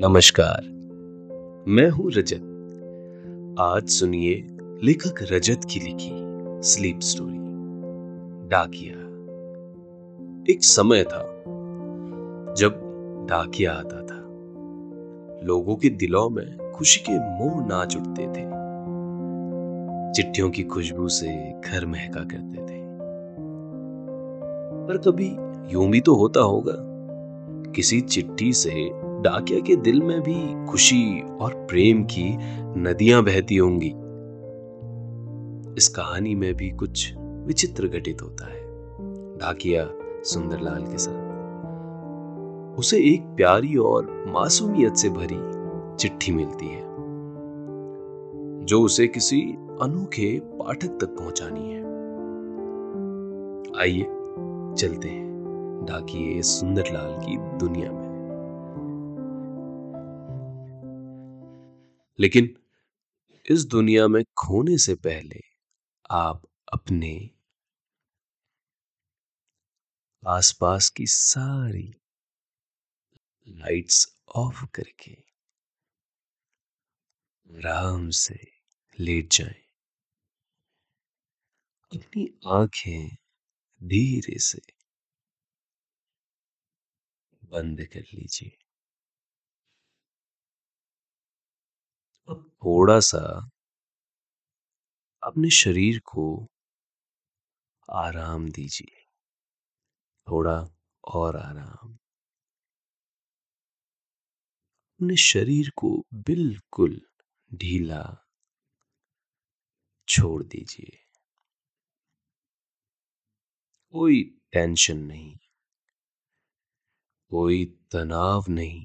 नमस्कार। मैं हूँ रजत। आज सुनिए लेखक रजत की लिखी स्लीप स्टोरी डाकिया। एक समय था जब डाकिया आता था। लोगों के दिलों में खुशी के मोह नाच उठते थे। चिट्ठियों की खुशबू से घर महका करते थे। पर कभी यूँ भी तो होता होगा, किसी चिट्ठी से डाकिया के दिल में भी खुशी और प्रेम की नदियाँ बहती होंगी। इस कहानी में भी कुछ विचित्र घटित होता है, डाकिया सुंदरलाल के साथ। उसे एक प्यारी और मासूमियत से भरी चिट्ठी मिलती है, जो उसे किसी अनोखे पाठक तक पहुंचानी है। आइए, चलते हैं डाकिए सुंदरलाल की दुनिया में। लेकिन इस दुनिया में खोने से पहले आप अपने आसपास की सारी लाइट्स ऑफ़ करके आराम से लेट जाएँ। अपनी आँखें धीरे से बंद कर लीजिए अब थोड़ा सा अपने शरीर को आराम दीजिए। थोड़ा और आराम। अपने शरीर को बिल्कुल ढीला छोड़ दीजिए। कोई टेंशन नहीं। कोई तनाव नहीं।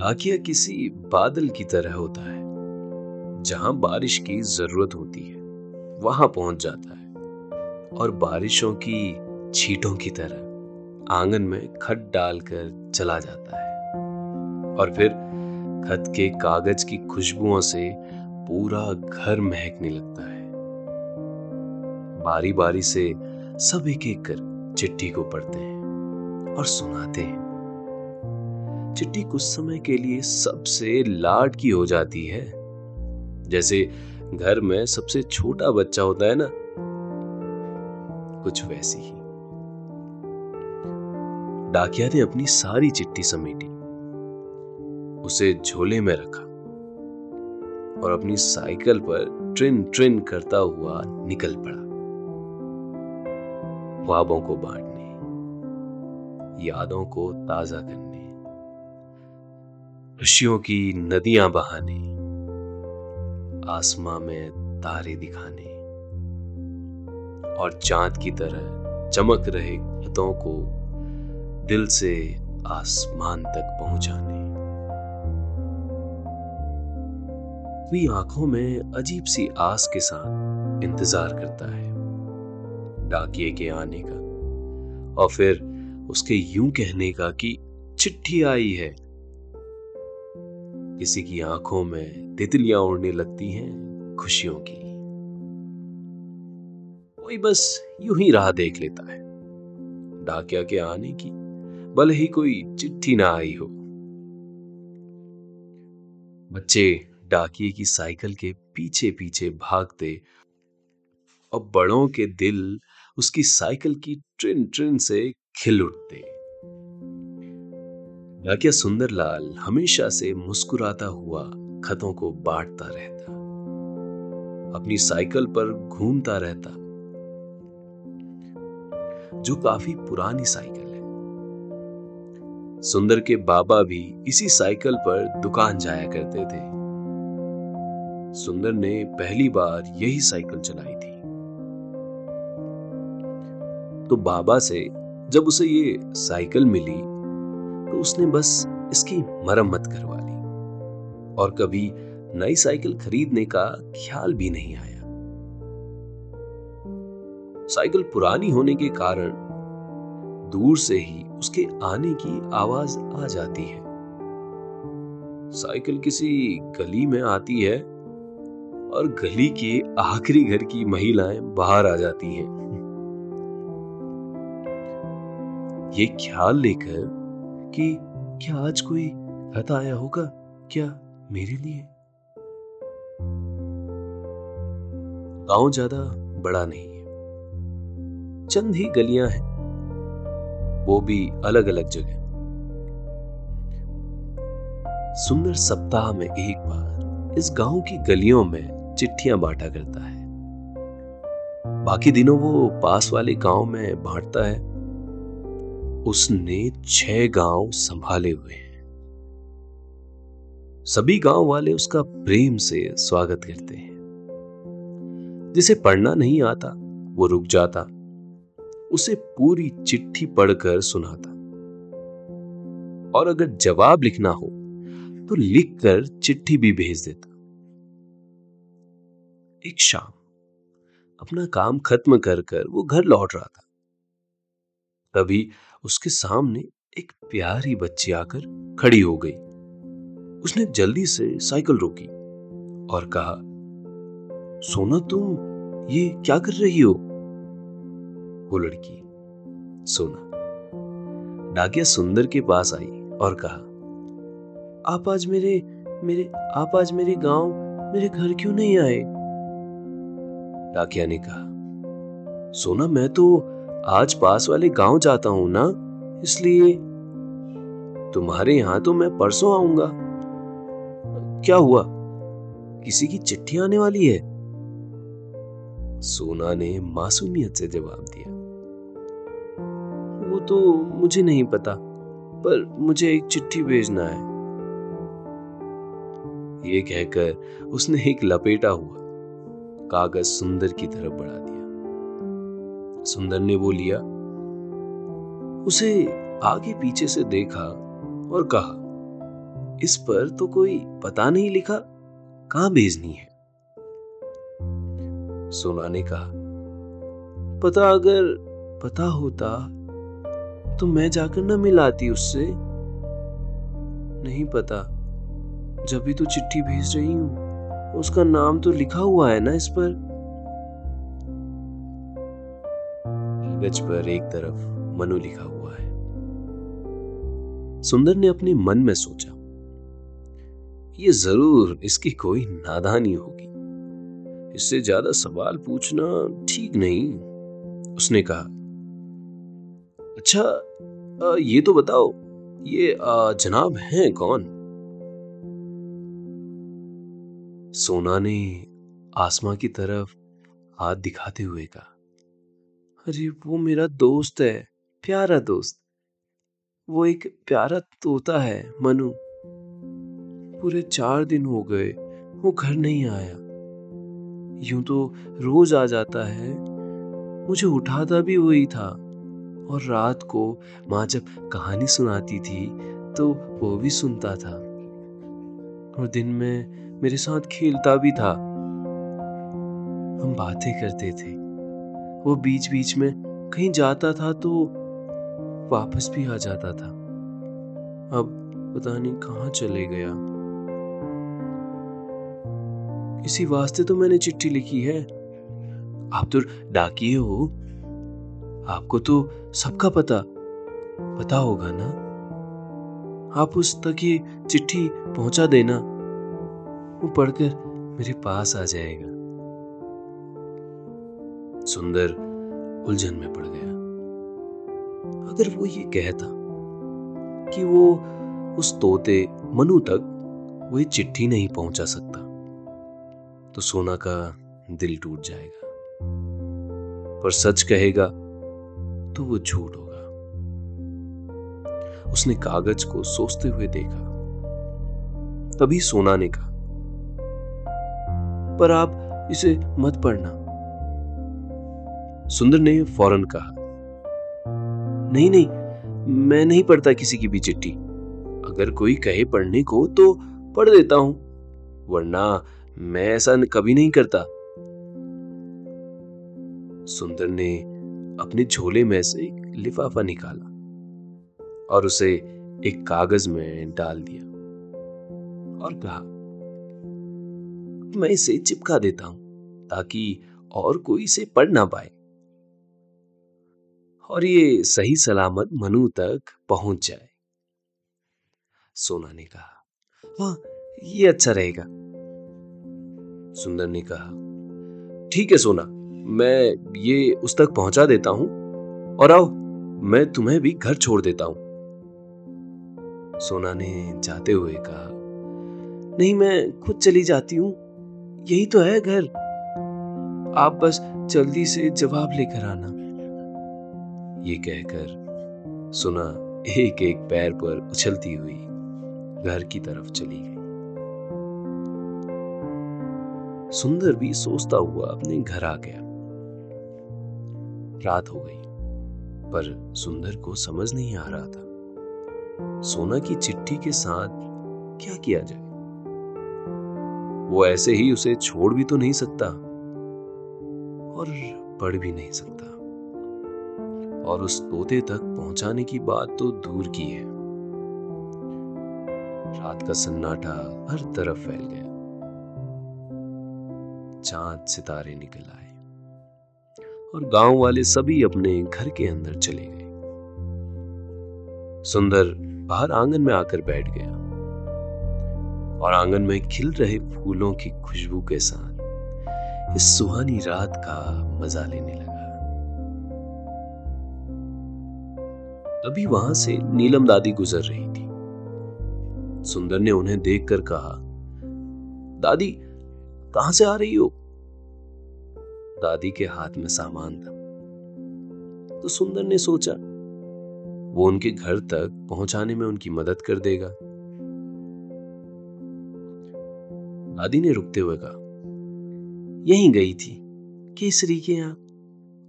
भाग्य किसी बादल की तरह होता है। जहाँ बारिश की ज़रूरत होती है, वहाँ पहुँच जाता है। और बारिशों की छीटों की तरह आँगन में खत डालकर चला जाता है। और फिर खत के कागज़ की खुशबुओं से पूरा घर महकने लगता है। बारी बारी से सब एक एक कर चिट्ठी को पढ़ते हैं और सुनाते हैं। चिट्ठी कुछ समय के लिए सबसे लाड की हो जाती है। जैसे घर में सबसे छोटा बच्चा होता है ना? कुछ वैसी ही। डाकिया ने अपनी सारी चिट्ठी समेटी। उसे झोले में रखा और अपनी साइकिल पर ट्रिन ट्रिन करता हुआ निकल पड़ा। ख्वाबों को बांटने, यादों को ताज़ा करने। खुशियों की नदियाँ बहाने, आसमां में तारे दिखाने, और चाँद की तरह चमक रहे खतों को दिल से आसमान तक पहुँचाने। भी आँखों में अजीब सी आस के साथ इंतज़ार करता है, डाकिए के आने का, और फिर उसके यूँ कहने का कि चिट्ठी आई है। किसी की आँखों में तितलियाँ उड़ने लगती हैं खुशियों की। कोई बस यूँ ही राह देख लेता है। डाकिया के आने की भले ही कोई चिट्ठी ना आई हो। बच्चे डाकिए की साइकिल के पीछे पीछे भागते और बड़ों के दिल उसकी साइकिल की ट्रिन ट्रिन से खिल उठते। डाकिया सुंदरलाल हमेशा से मुस्कुराता हुआ खतों को बांटता रहता। अपनी साइकिल पर घूमता रहता। जो काफ़ी पुरानी साइकिल है। सुंदर के बाबा भी इसी साइकिल पर दुकान जाया करते थे। सुंदर ने पहली बार यही साइकिल चलाई थी। तो बाबा से जब उसे ये साइकिल मिली उसने बस इसकी मरम्मत करवा ली। और कभी नई साइकिल खरीदने का ख्याल भी नहीं आया। साइकिल पुरानी होने के कारण दूर से ही उसके आने की आवाज़ आ जाती है। साइकिल किसी गली में आती है और गली के आखिरी घर की महिलाएँ बाहर आ जाती हैं। ये ख्याल लेकर कि क्या आज कोई खत आया होगा क्या मेरे लिए? गाँव ज़्यादा बड़ा नहीं है। चंद ही गलियाँ हैं। वो भी अलग अलग जगह। सुंदर सप्ताह में एक बार इस गाँव की गलियों में चिट्ठियाँ बांटा करता है। बाकी दिनों वो पास वाले गाँव में बांटता है। उसने छह गाँव संभाले हुए हैं। सभी गाँव वाले उसका प्रेम से स्वागत करते हैं। जिसे पढ़ना नहीं आता, वो रुक जाता। उसे पूरी चिट्ठी पढ़कर सुनाता। और अगर जवाब लिखना हो तो लिखकर चिट्ठी भी भेज देता। एक शाम, अपना काम खत्म कर कर वो घर लौट रहा था। तभी उसके सामने एक प्यारी बच्ची आकर खड़ी हो गई। उसने जल्दी से साइकिल रोकी और कहा, सोना, तुम ये क्या कर रही हो? वो लड़की, सोना। डाकिया सुंदर के पास आई और कहा, आप आज मेरे मेरे, आप आज मेरे गाँव, मेरे घर क्यों नहीं आए? डाकिया ने कहा, सोना, मैं तो आज पास वाले गाँव जाता हूँ ना, इसलिए तुम्हारे यहाँ तो मैं परसों आऊँगा। क्या हुआ? किसी की चिट्ठी आने वाली है? सोना ने मासूमियत से जवाब दिया। वो तो मुझे नहीं पता, पर मुझे एक चिट्ठी भेजना है। ये कहकर उसने एक लपेटा हुआ कागज़ सुंदर की तरफ़ बढ़ा दिया। सुंदर ने वो लिया। उसे आगे पीछे से देखा और कहा, इस पर तो कोई पता नहीं लिखा, कहाँ भेजनी है? सोना ने कहा, पता अगर पता होता तो मैं जाकर न मिलाती उससे। नहीं पता, जब भी तो चिट्ठी भेज रही हूँ, उसका नाम तो लिखा हुआ है ना इस पर? कागज़ पर एक तरफ़ मनु लिखा हुआ है। सुंदर ने अपने मन में सोचा, ये ज़रूर इसकी कोई नादानी होगी। इससे ज़्यादा सवाल पूछना ठीक नहीं। उसने कहा अच्छा ये तो बताओ, ये जनाब हैं कौन? सोना ने आसमां की तरफ़ हाथ दिखाते हुए कहा अरे, वो मेरा दोस्त है, प्यारा दोस्त। वो एक प्यारा तोता है, मनु। पूरे चार दिन हो गए, वो घर नहीं आया। यूँ तो रोज आ जाता है। मुझे उठाता भी वही था। और रात को माँ जब कहानी सुनाती थी तो वो भी सुनता था। और दिन में मेरे साथ खेलता भी था। हम बातें करते थे। वो बीच बीच में कहीं जाता था तो वापस भी आ जाता था। अब पता नहीं कहाँ चले गया। इसी वास्ते तो मैंने चिट्ठी लिखी है। आप तो डाकिए हो। आपको तो सबका पता। पता होगा ना? आप उस तक ये चिट्ठी पहुँचा देना। वो पढ़कर मेरे पास आ जाएगा। सुंदर उलझन में पड़ गया। अगर वो ये कहता कि वो उस तोते मनु तक वो ये चिट्ठी नहीं पहुँचा सकता तो सोना का दिल टूट जाएगा। पर सच कहेगा तो वो झूठ होगा। उसने कागज़ को सोचते हुए देखा। तभी सोना ने कहा, पर आप इसे मत पढ़ना। सुंदर ने फ़ौरन कहा, नहीं नहीं, मैं नहीं पढ़ता किसी की भी चिट्ठी। अगर कोई कहे पढ़ने को तो पढ़ देता हूँ, वरना मैं ऐसा कभी नहीं करता। सुंदर ने अपने झोले में से एक लिफाफा निकाला और उसे एक कागज़ में डाल दिया और कहा, मैं इसे चिपका देता हूँ ताकि और कोई इसे पढ़ ना पाए। और ये सही सलामत मनु तक पहुँच जाए। सोना ने कहा हाँ ये अच्छा रहेगा। सुंदर ने कहा, ठीक है सोना, मैं ये उस तक पहुँचा देता हूँ और आओ, मैं तुम्हें भी घर छोड़ देता हूँ। सोना ने जाते हुए कहा, नहीं, मैं खुद चली जाती हूँ, यही तो है घर। आप बस जल्दी से जवाब लेकर आना। ये कहकर सुना एक एक पैर पर उछलती हुई घर की तरफ़ चली गई। सुंदर भी सोचता हुआ अपने घर आ गया। रात हो गई, पर सुंदर को समझ नहीं आ रहा था। सोना की चिट्ठी के साथ क्या किया जाए? वो ऐसे ही उसे छोड़ भी तो नहीं सकता और पढ़ भी नहीं सकता। और उस तोते तक पहुँचाने की बात तो दूर की है। रात का सन्नाटा हर तरफ़ फैल गया। चाँद सितारे निकल आए और गाँव वाले सभी अपने घर के अंदर चले गए। सुंदर बाहर आँगन में आकर बैठ गया और आँगन में खिल रहे फूलों की खुशबू के साथ इस सुहानी रात का मज़ा लेने लगा तभी वहाँ से नीलम दादी गुजर रही थी। सुंदर ने उन्हें देखकर कहा, दादी, कहाँ से आ रही हो? दादी के हाथ में सामान था। तो सुंदर ने सोचा, वो उनके घर तक पहुँचाने में उनकी मदद कर देगा। दादी ने रुकते हुए कहा, यहीं गई थी, केसरी के यहाँ।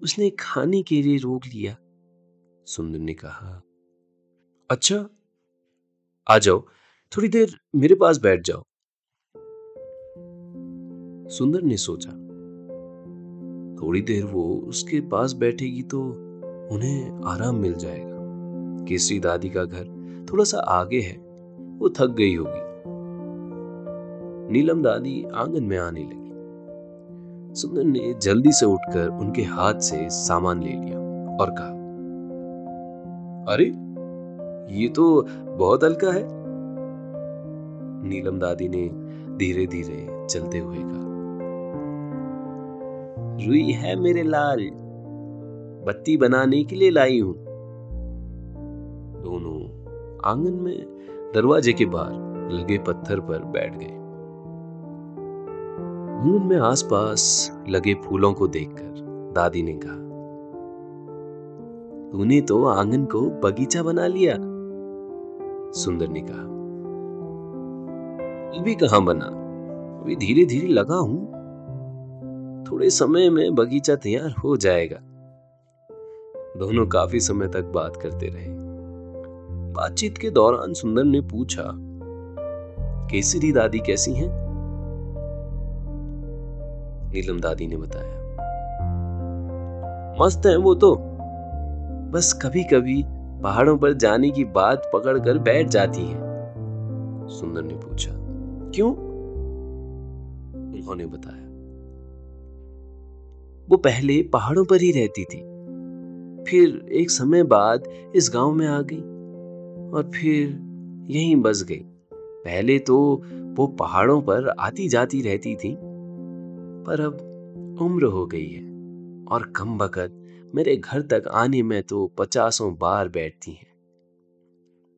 उसने खाने के लिए रोक लिया। सुंदर ने कहा अच्छा आ जाओ, थोड़ी देर मेरे पास बैठ जाओ। सुंदर ने सोचा, थोड़ी देर वो उसके पास बैठेगी तो उन्हें आराम मिल जाएगा। केसरी दादी का घर थोड़ा सा आगे है, वो थक गई होगी। नीलम दादी आँगन में आने लगी। सुंदर ने जल्दी से उठकर उनके हाथ से सामान ले लिया और कहा अरे, ये तो बहुत हल्का है। नीलम दादी ने धीरे धीरे चलते हुए कहा, रुई है मेरे लाल, बत्ती बनाने के लिए लाई हूँ। दोनों आँगन में दरवाजे के बाहर लगे पत्थर पर बैठ गए। आँगन में आसपास लगे फूलों को देखकर दादी ने कहा तूने तो आँगन को बगीचा बना लिया, सुंदर ने कहा। अभी कहा बना? अभी धीरे धीरे लगा हूँ। थोड़े समय में बगीचा तैयार हो जाएगा। दोनों काफ़ी समय तक बात करते रहे। बातचीत के दौरान सुंदर ने पूछा, केसरी दादी कैसी हैं? नीलम दादी ने बताया, मस्त है वो तो। बस कभी कभी पहाड़ों पर जाने की बात पकड़कर बैठ जाती है। सुंदर ने पूछा, क्यों? उन्होंने बताया, वो पहले पहाड़ों पर ही रहती थी, फिर एक समय बाद इस गाँव में आ गई और फिर यहीं बस गई। पहले तो वो पहाड़ों पर आती जाती रहती थी, पर अब उम्र हो गई है और कम वक़्त मेरे घर तक आने में तो पचासों बार बैठती हैं।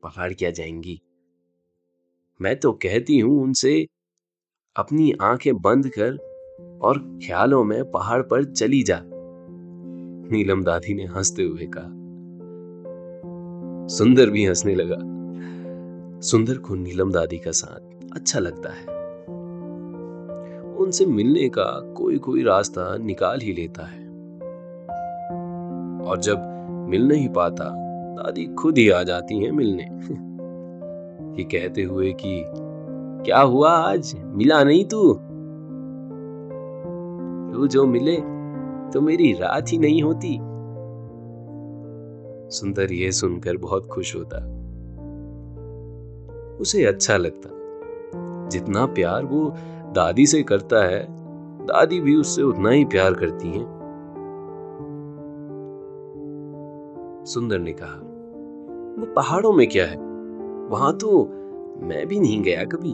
पहाड़ क्या जाएँगी? मैं तो कहती हूँ उनसे, अपनी आँखें बंद कर और ख्यालों में पहाड़ पर चली जा। नीलम दादी ने हँसते हुए कहा। सुंदर भी हंसने लगा। सुंदर को नीलम दादी का साथ अच्छा लगता है। उनसे मिलने का कोई कोई रास्ता निकाल ही लेता है। और जब मिल नहीं पाता, दादी खुद ही आ जाती हैं मिलने। ये कहते हुए कि, क्या हुआ आज? मिला नहीं तू? तू जो मिले तो मेरी रात ही नहीं होती। सुंदर यह सुनकर बहुत खुश होता। उसे अच्छा लगता। जितना प्यार वो दादी से करता है, दादी भी उससे उतना ही प्यार करती हैं। सुंदर ने कहा, वो पहाड़ों में क्या है? वहाँ तो मैं भी नहीं गया कभी.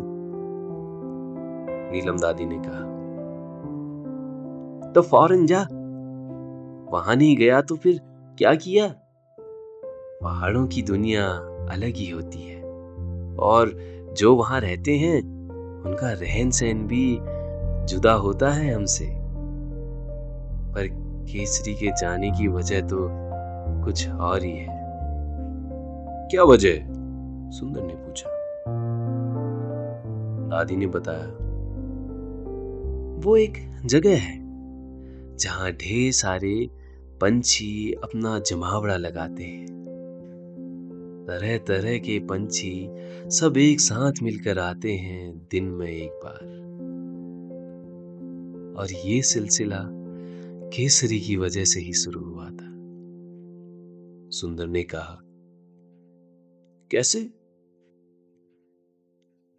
नीलम दादी ने कहा तो फ़ौरन जा। वहाँ नहीं गया तो फिर क्या किया? पहाड़ों की दुनिया अलग ही होती है, और जो वहाँ रहते हैं, उनका रहन सहन भी जुदा होता है हमसे। पर केसरी के जाने की वजह तो कुछ और ही है। क्या वजह? सुंदर ने पूछा। दादी ने बताया। वो एक जगह है, जहाँ ढेर सारे पंछी अपना जमावड़ा लगाते हैं। तरह तरह के पंछी सब एक साथ मिलकर आते हैं दिन में एक बार। और ये सिलसिला केसरी की वजह से ही शुरू हुआ था। सुंदर ने कहा, कैसे?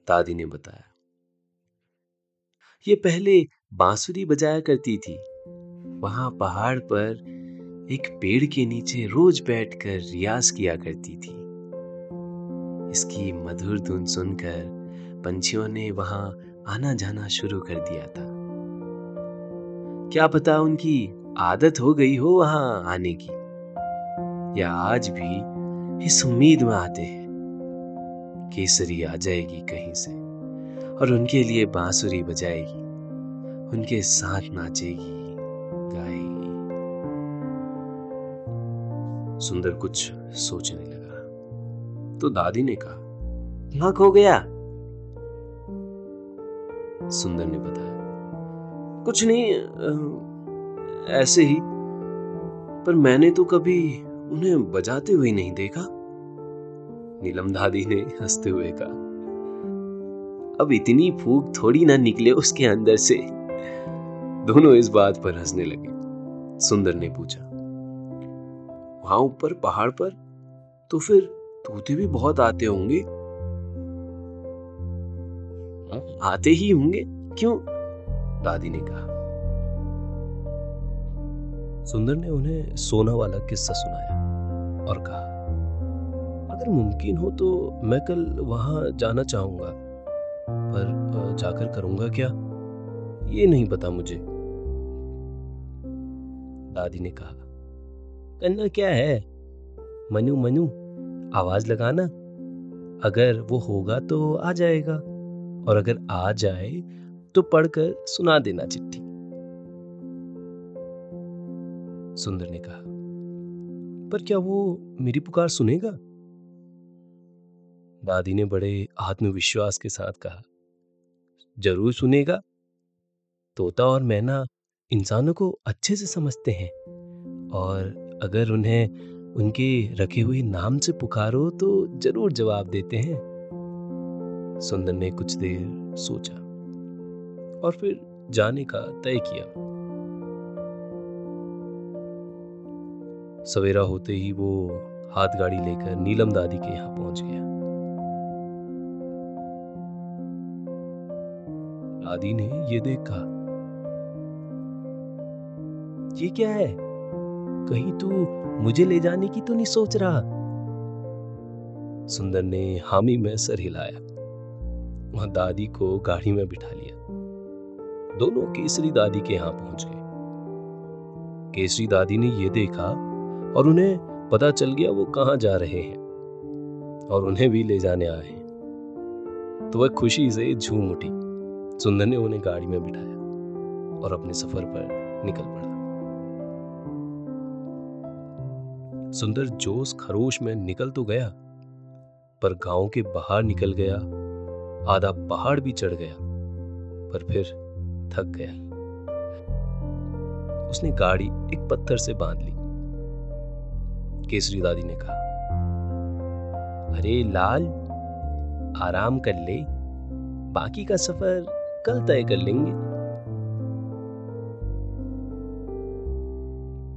दादी ने बताया, ये पहले बांसुरी बजाया करती थी। वहाँ पहाड़ पर एक पेड़ के नीचे रोज बैठकर रियाज किया करती थी। इसकी मधुर धुन सुनकर पंछियों ने वहाँ आना जाना शुरू कर दिया था। क्या पता उनकी आदत हो गई हो वहाँ आने की। या आज भी इस उम्मीद में आते हैं केसरी आ जाएगी कहीं से और उनके लिए बांसुरी बजाएगी, उनके साथ नाचेगी, गाएगी। सुंदर कुछ सोचने लगा। तो दादी ने कहा कहाँ खो गया? सुंदर ने बताया, कुछ नहीं ऐसे ही, पर मैंने तो कभी उन्हें बजाते हुए नहीं देखा। नीलम दादी ने हँसते हुए कहा, अब इतनी फूक थोड़ी ना निकले उसके अंदर से। दोनों इस बात पर हंसने लगे। सुंदर ने पूछा, वहाँ ऊपर पहाड़ पर तो फिर तोते भी बहुत आते होंगे? आते ही होंगे? क्यों? दादी ने कहा। सुंदर ने उन्हें सोना वाला किस्सा सुनाया। और कहा, अगर मुमकिन हो तो मैं कल वहाँ जाना चाहूँगा, पर जाकर करूँगा क्या? ये नहीं पता मुझे. दादी ने कहा, करना क्या है? मनु मनु, आवाज़ लगाना। अगर वो होगा तो आ जाएगा, और अगर आ जाए तो पढ़कर सुना देना चिट्ठी. सुंदर ने कहा पर क्या वो मेरी पुकार सुनेगा? दादी ने बड़े आत्मविश्वास के साथ कहा, ज़रूर सुनेगा। तोता और मैना इंसानों को अच्छे से समझते हैं और अगर उन्हें उनके रखे हुए नाम से पुकारो तो ज़रूर जवाब देते हैं। सुंदर ने कुछ देर सोचा और फिर जाने का तय किया। सवेरा होते ही वो हाथ गाड़ी लेकर नीलम दादी के यहाँ पहुँच गया। दादी ने ये देखा। ये क्या है? कहीं तू मुझे ले जाने की तो नहीं सोच रहा? सुंदर ने हामी में सर हिलाया। वहाँ दादी को गाड़ी में बिठा लिया। दोनों केसरी दादी के यहाँ पहुँच गए। केसरी दादी ने यह देखा और उन्हें पता चल गया वो कहाँ जा रहे हैं और उन्हें भी ले जाने आए हैं। तो वह खुशी से झूम उठी। सुंदर ने उन्हें गाड़ी में बिठाया और अपने सफ़र पर निकल पड़ा। सुंदर जोश खरोश में निकल तो गया, पर गाँव के बाहर निकल गया, आधा पहाड़ भी चढ़ गया, पर फिर थक गया। उसने गाड़ी एक पत्थर से बाँध ली। केसरी दादी ने कहा, अरे लाल, आराम कर ले, बाकी का सफ़र कल तय कर लेंगे।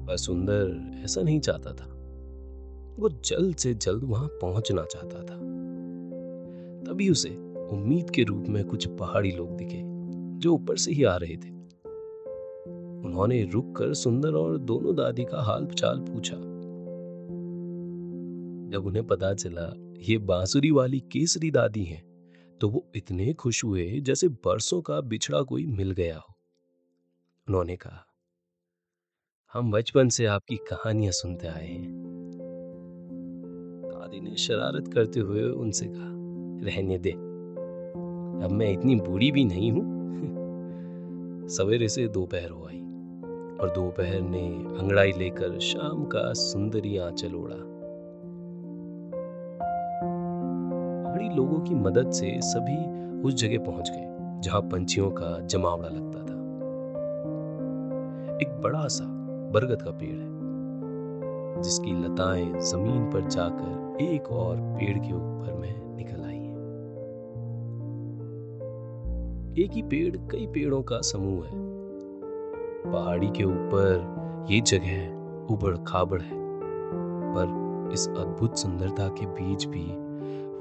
पर सुंदर ऐसा नहीं चाहता था। वो जल्द से जल्द वहाँ पहुँचना चाहता था। तभी उसे उम्मीद के रूप में कुछ पहाड़ी लोग दिखे, जो ऊपर से ही आ रहे थे। उन्होंने रुक कर सुंदर और दोनों दादी का हाल चाल पूछा। जब उन्हें पता चला, ये बांसुरी वाली केसरी दादी हैं तो वो इतने खुश हुए जैसे बरसों का बिछड़ा कोई मिल गया हो। उन्होंने कहा, हम बचपन से आपकी कहानियाँ सुनते आए हैं। दादी ने शरारत करते हुए उनसे कहा, रहने दे। अब मैं इतनी बूढ़ी भी नहीं हूँ। सवेरे से दोपहर हो आई और दोपहर ने अंगड़ाई लेकर शाम का सुंदरी आंचल ओढ़ा। बड़ी लोगों की मदद से सभी उस जगह पहुँच गए, जहाँ पंछियों का जमावड़ा लगता था एक बड़ा सा बरगद का पेड़ है, जिसकी लताएँ ज़मीन पर जाकर एक और पेड़ के ऊपर में निकल आई हैं। एक ही पेड़ कई पेड़ों का समूह है पहाड़ी के ऊपर ये जगह उबड़ खाबड़ है, पर इस अद्भुत सुंदरता के बीच भी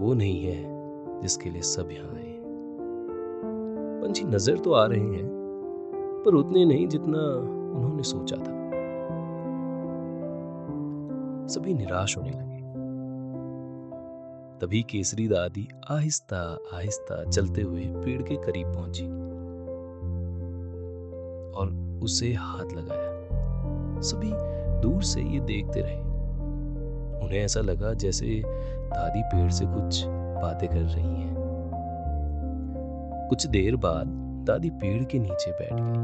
वो नहीं है जिसके लिए सब यहाँ आए। पंछी नज़र तो आ रहे हैं, पर उतने नहीं जितना उन्होंने सोचा था। सभी निराश होने लगे। तभी केसरी दादी आहिस्ता आहिस्ता चलते हुए पेड़ के करीब पहुँची और उसे हाथ लगाया। सभी दूर से ये देखते रहे। उन्हें ऐसा लगा जैसे दादी पेड़ से कुछ बातें कर रही हैं। कुछ देर बाद दादी पेड़ के नीचे बैठ गई।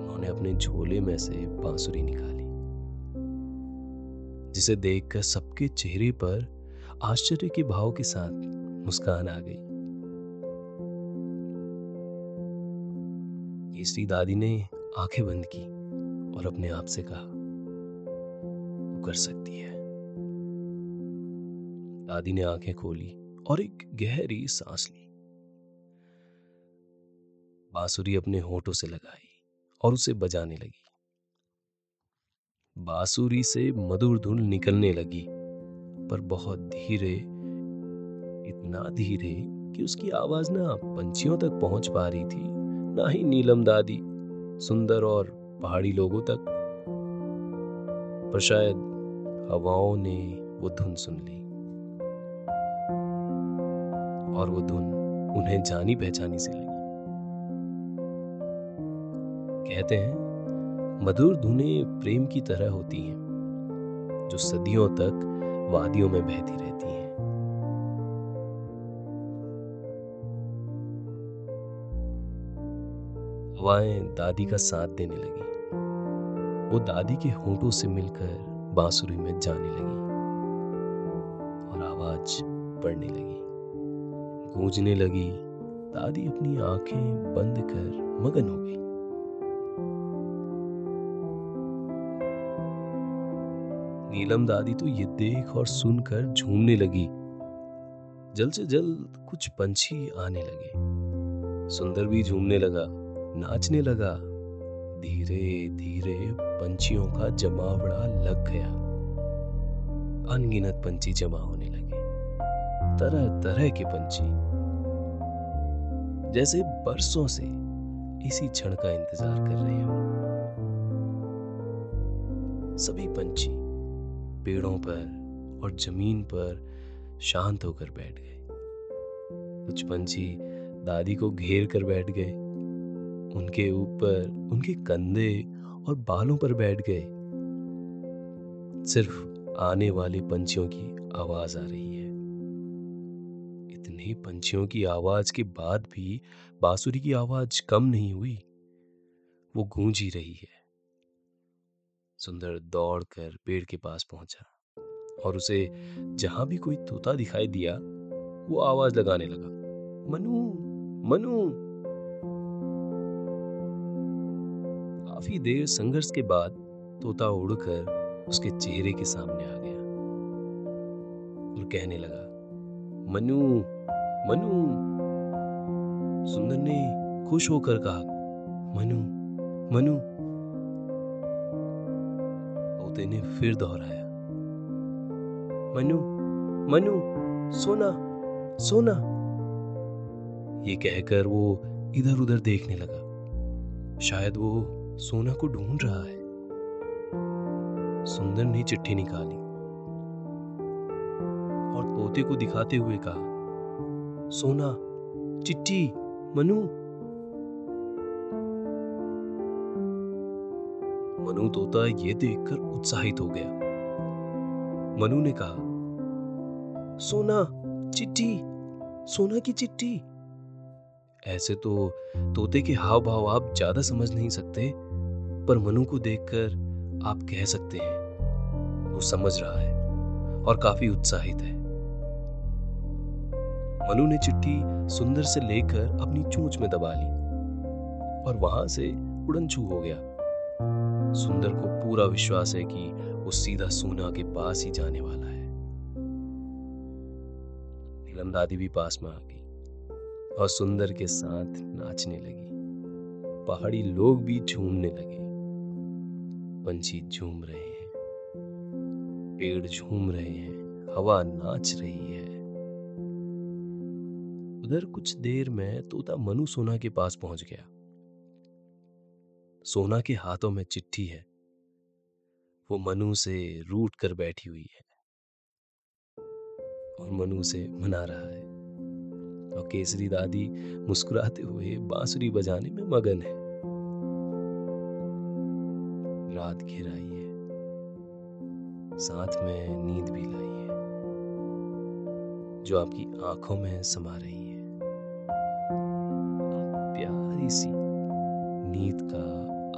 उन्होंने अपने झोले में से बांसुरी निकाली, जिसे देखकर सबके चेहरे पर आश्चर्य के भाव के साथ मुस्कान आ गई। केसरी दादी ने आँखें बंद की और अपने आप से कहा कर सकती है। दादी ने आँखें खोली और एक गहरी सांस ली। बांसुरी अपने होठों से लगाई और उसे बजाने लगी। बांसुरी से मधुर धुन निकलने लगी, पर बहुत धीरे, इतना धीरे कि उसकी आवाज़ ना पंछियों तक पहुँच पा रही थी, ना ही नीलम दादी, सुंदर और पहाड़ी लोगों तक। पर शायद हवाओं ने वो धुन सुन ली। और वो धुन उन्हें जानी पहचानी से लगी। कहते हैं, मधुर धुनें प्रेम की तरह होती हैं, जो सदियों तक वादियों में बहती रहती हैं। हवाएँ दादी का साथ देने लगी। वो दादी के होठों से मिलकर बांसुरी में जाने लगी और आवाज़ पड़ने लगी। गूंजने लगी। दादी अपनी आँखें बंद कर मगन हो गई। नीलम दादी तो ये देख और सुनकर झूमने लगी। जल्द से जल्द कुछ पंछी आने लगे। सुंदर भी झूमने लगा, नाचने लगा। धीरे धीरे पंछियों का जमावड़ा लग गया अनगिनत पंछी जमा होने लगे। तरह तरह के पंछी। जैसे बरसों से इसी क्षण का इंतज़ार कर रहे हो। सभी पंछी पेड़ों पर और ज़मीन पर शांत होकर बैठ गए। कुछ पंछी दादी को घेर कर बैठ गए। उनके ऊपर उनके कंधे और बालों पर बैठ गए। सिर्फ़ आने वाले पंछियों की आवाज़ आ रही है। इतने पंछियों की आवाज़ के बाद भी बांसुरी की आवाज़ कम नहीं हुई। वो गूंज ही रही है। सुंदर दौड़कर पेड़ के पास पहुँचा और उसे जहाँ भी कोई तोता दिखाई दिया, वो आवाज़ लगाने लगा, मनु मनु। काफ़ी देर संघर्ष के बाद तोता उड़कर उसके चेहरे के सामने आ गया और कहने लगा, मनु मनु। सुंदर ने खुश होकर कहा, मनु मनु। तोते ने फिर दोहराया, मनु मनु, सोना सोना। ये कहकर वो इधर उधर देखने लगा। शायद वो सोना को ढूंढ रहा है। सुंदर ने चिट्ठी निकाली और तोते को दिखाते हुए कहा, सोना, चिट्ठी, मनु। मनु तोता ये देखकर उत्साहित हो गया। मनु ने कहा, सोना, चिट्ठी, सोना की चिट्ठी। ऐसे तो तोते के हाव भाव आप ज़्यादा समझ नहीं सकते। पर मनु को देखकर आप कह सकते हैं, वो समझ रहा है और काफ़ी उत्साहित है। मनु ने चिट्ठी सुंदर से लेकर अपनी चोंच में दबा ली और वहाँ से उड़न छू हो गया। सुंदर को पूरा विश्वास है कि वो सीधा सोना के पास ही जाने वाला है। नीलम दादी भी पास में आ गई और सुंदर के साथ नाचने लगी। पहाड़ी लोग भी झूमने लगे। पंछी झूम रहे हैं। पेड़ झूम रहे हैं, हवा नाच रही है। उधर कुछ देर में तोता मनु सोना के पास पहुँच गया। सोना के हाथों में चिट्ठी है। वो मनु से रूट कर बैठी हुई है। और मनु से मना रहा है। और केसरी दादी मुस्कुराते हुए बांसुरी बजाने में मगन है। रात घिर आई है। साथ में नींद भी लाई है, जो आपकी आँखों में समा रही है। प्यारी सी नींद का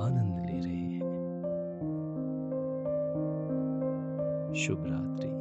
आनंद ले रहे हैं। शुभ रात्रि।